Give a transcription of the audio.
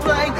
play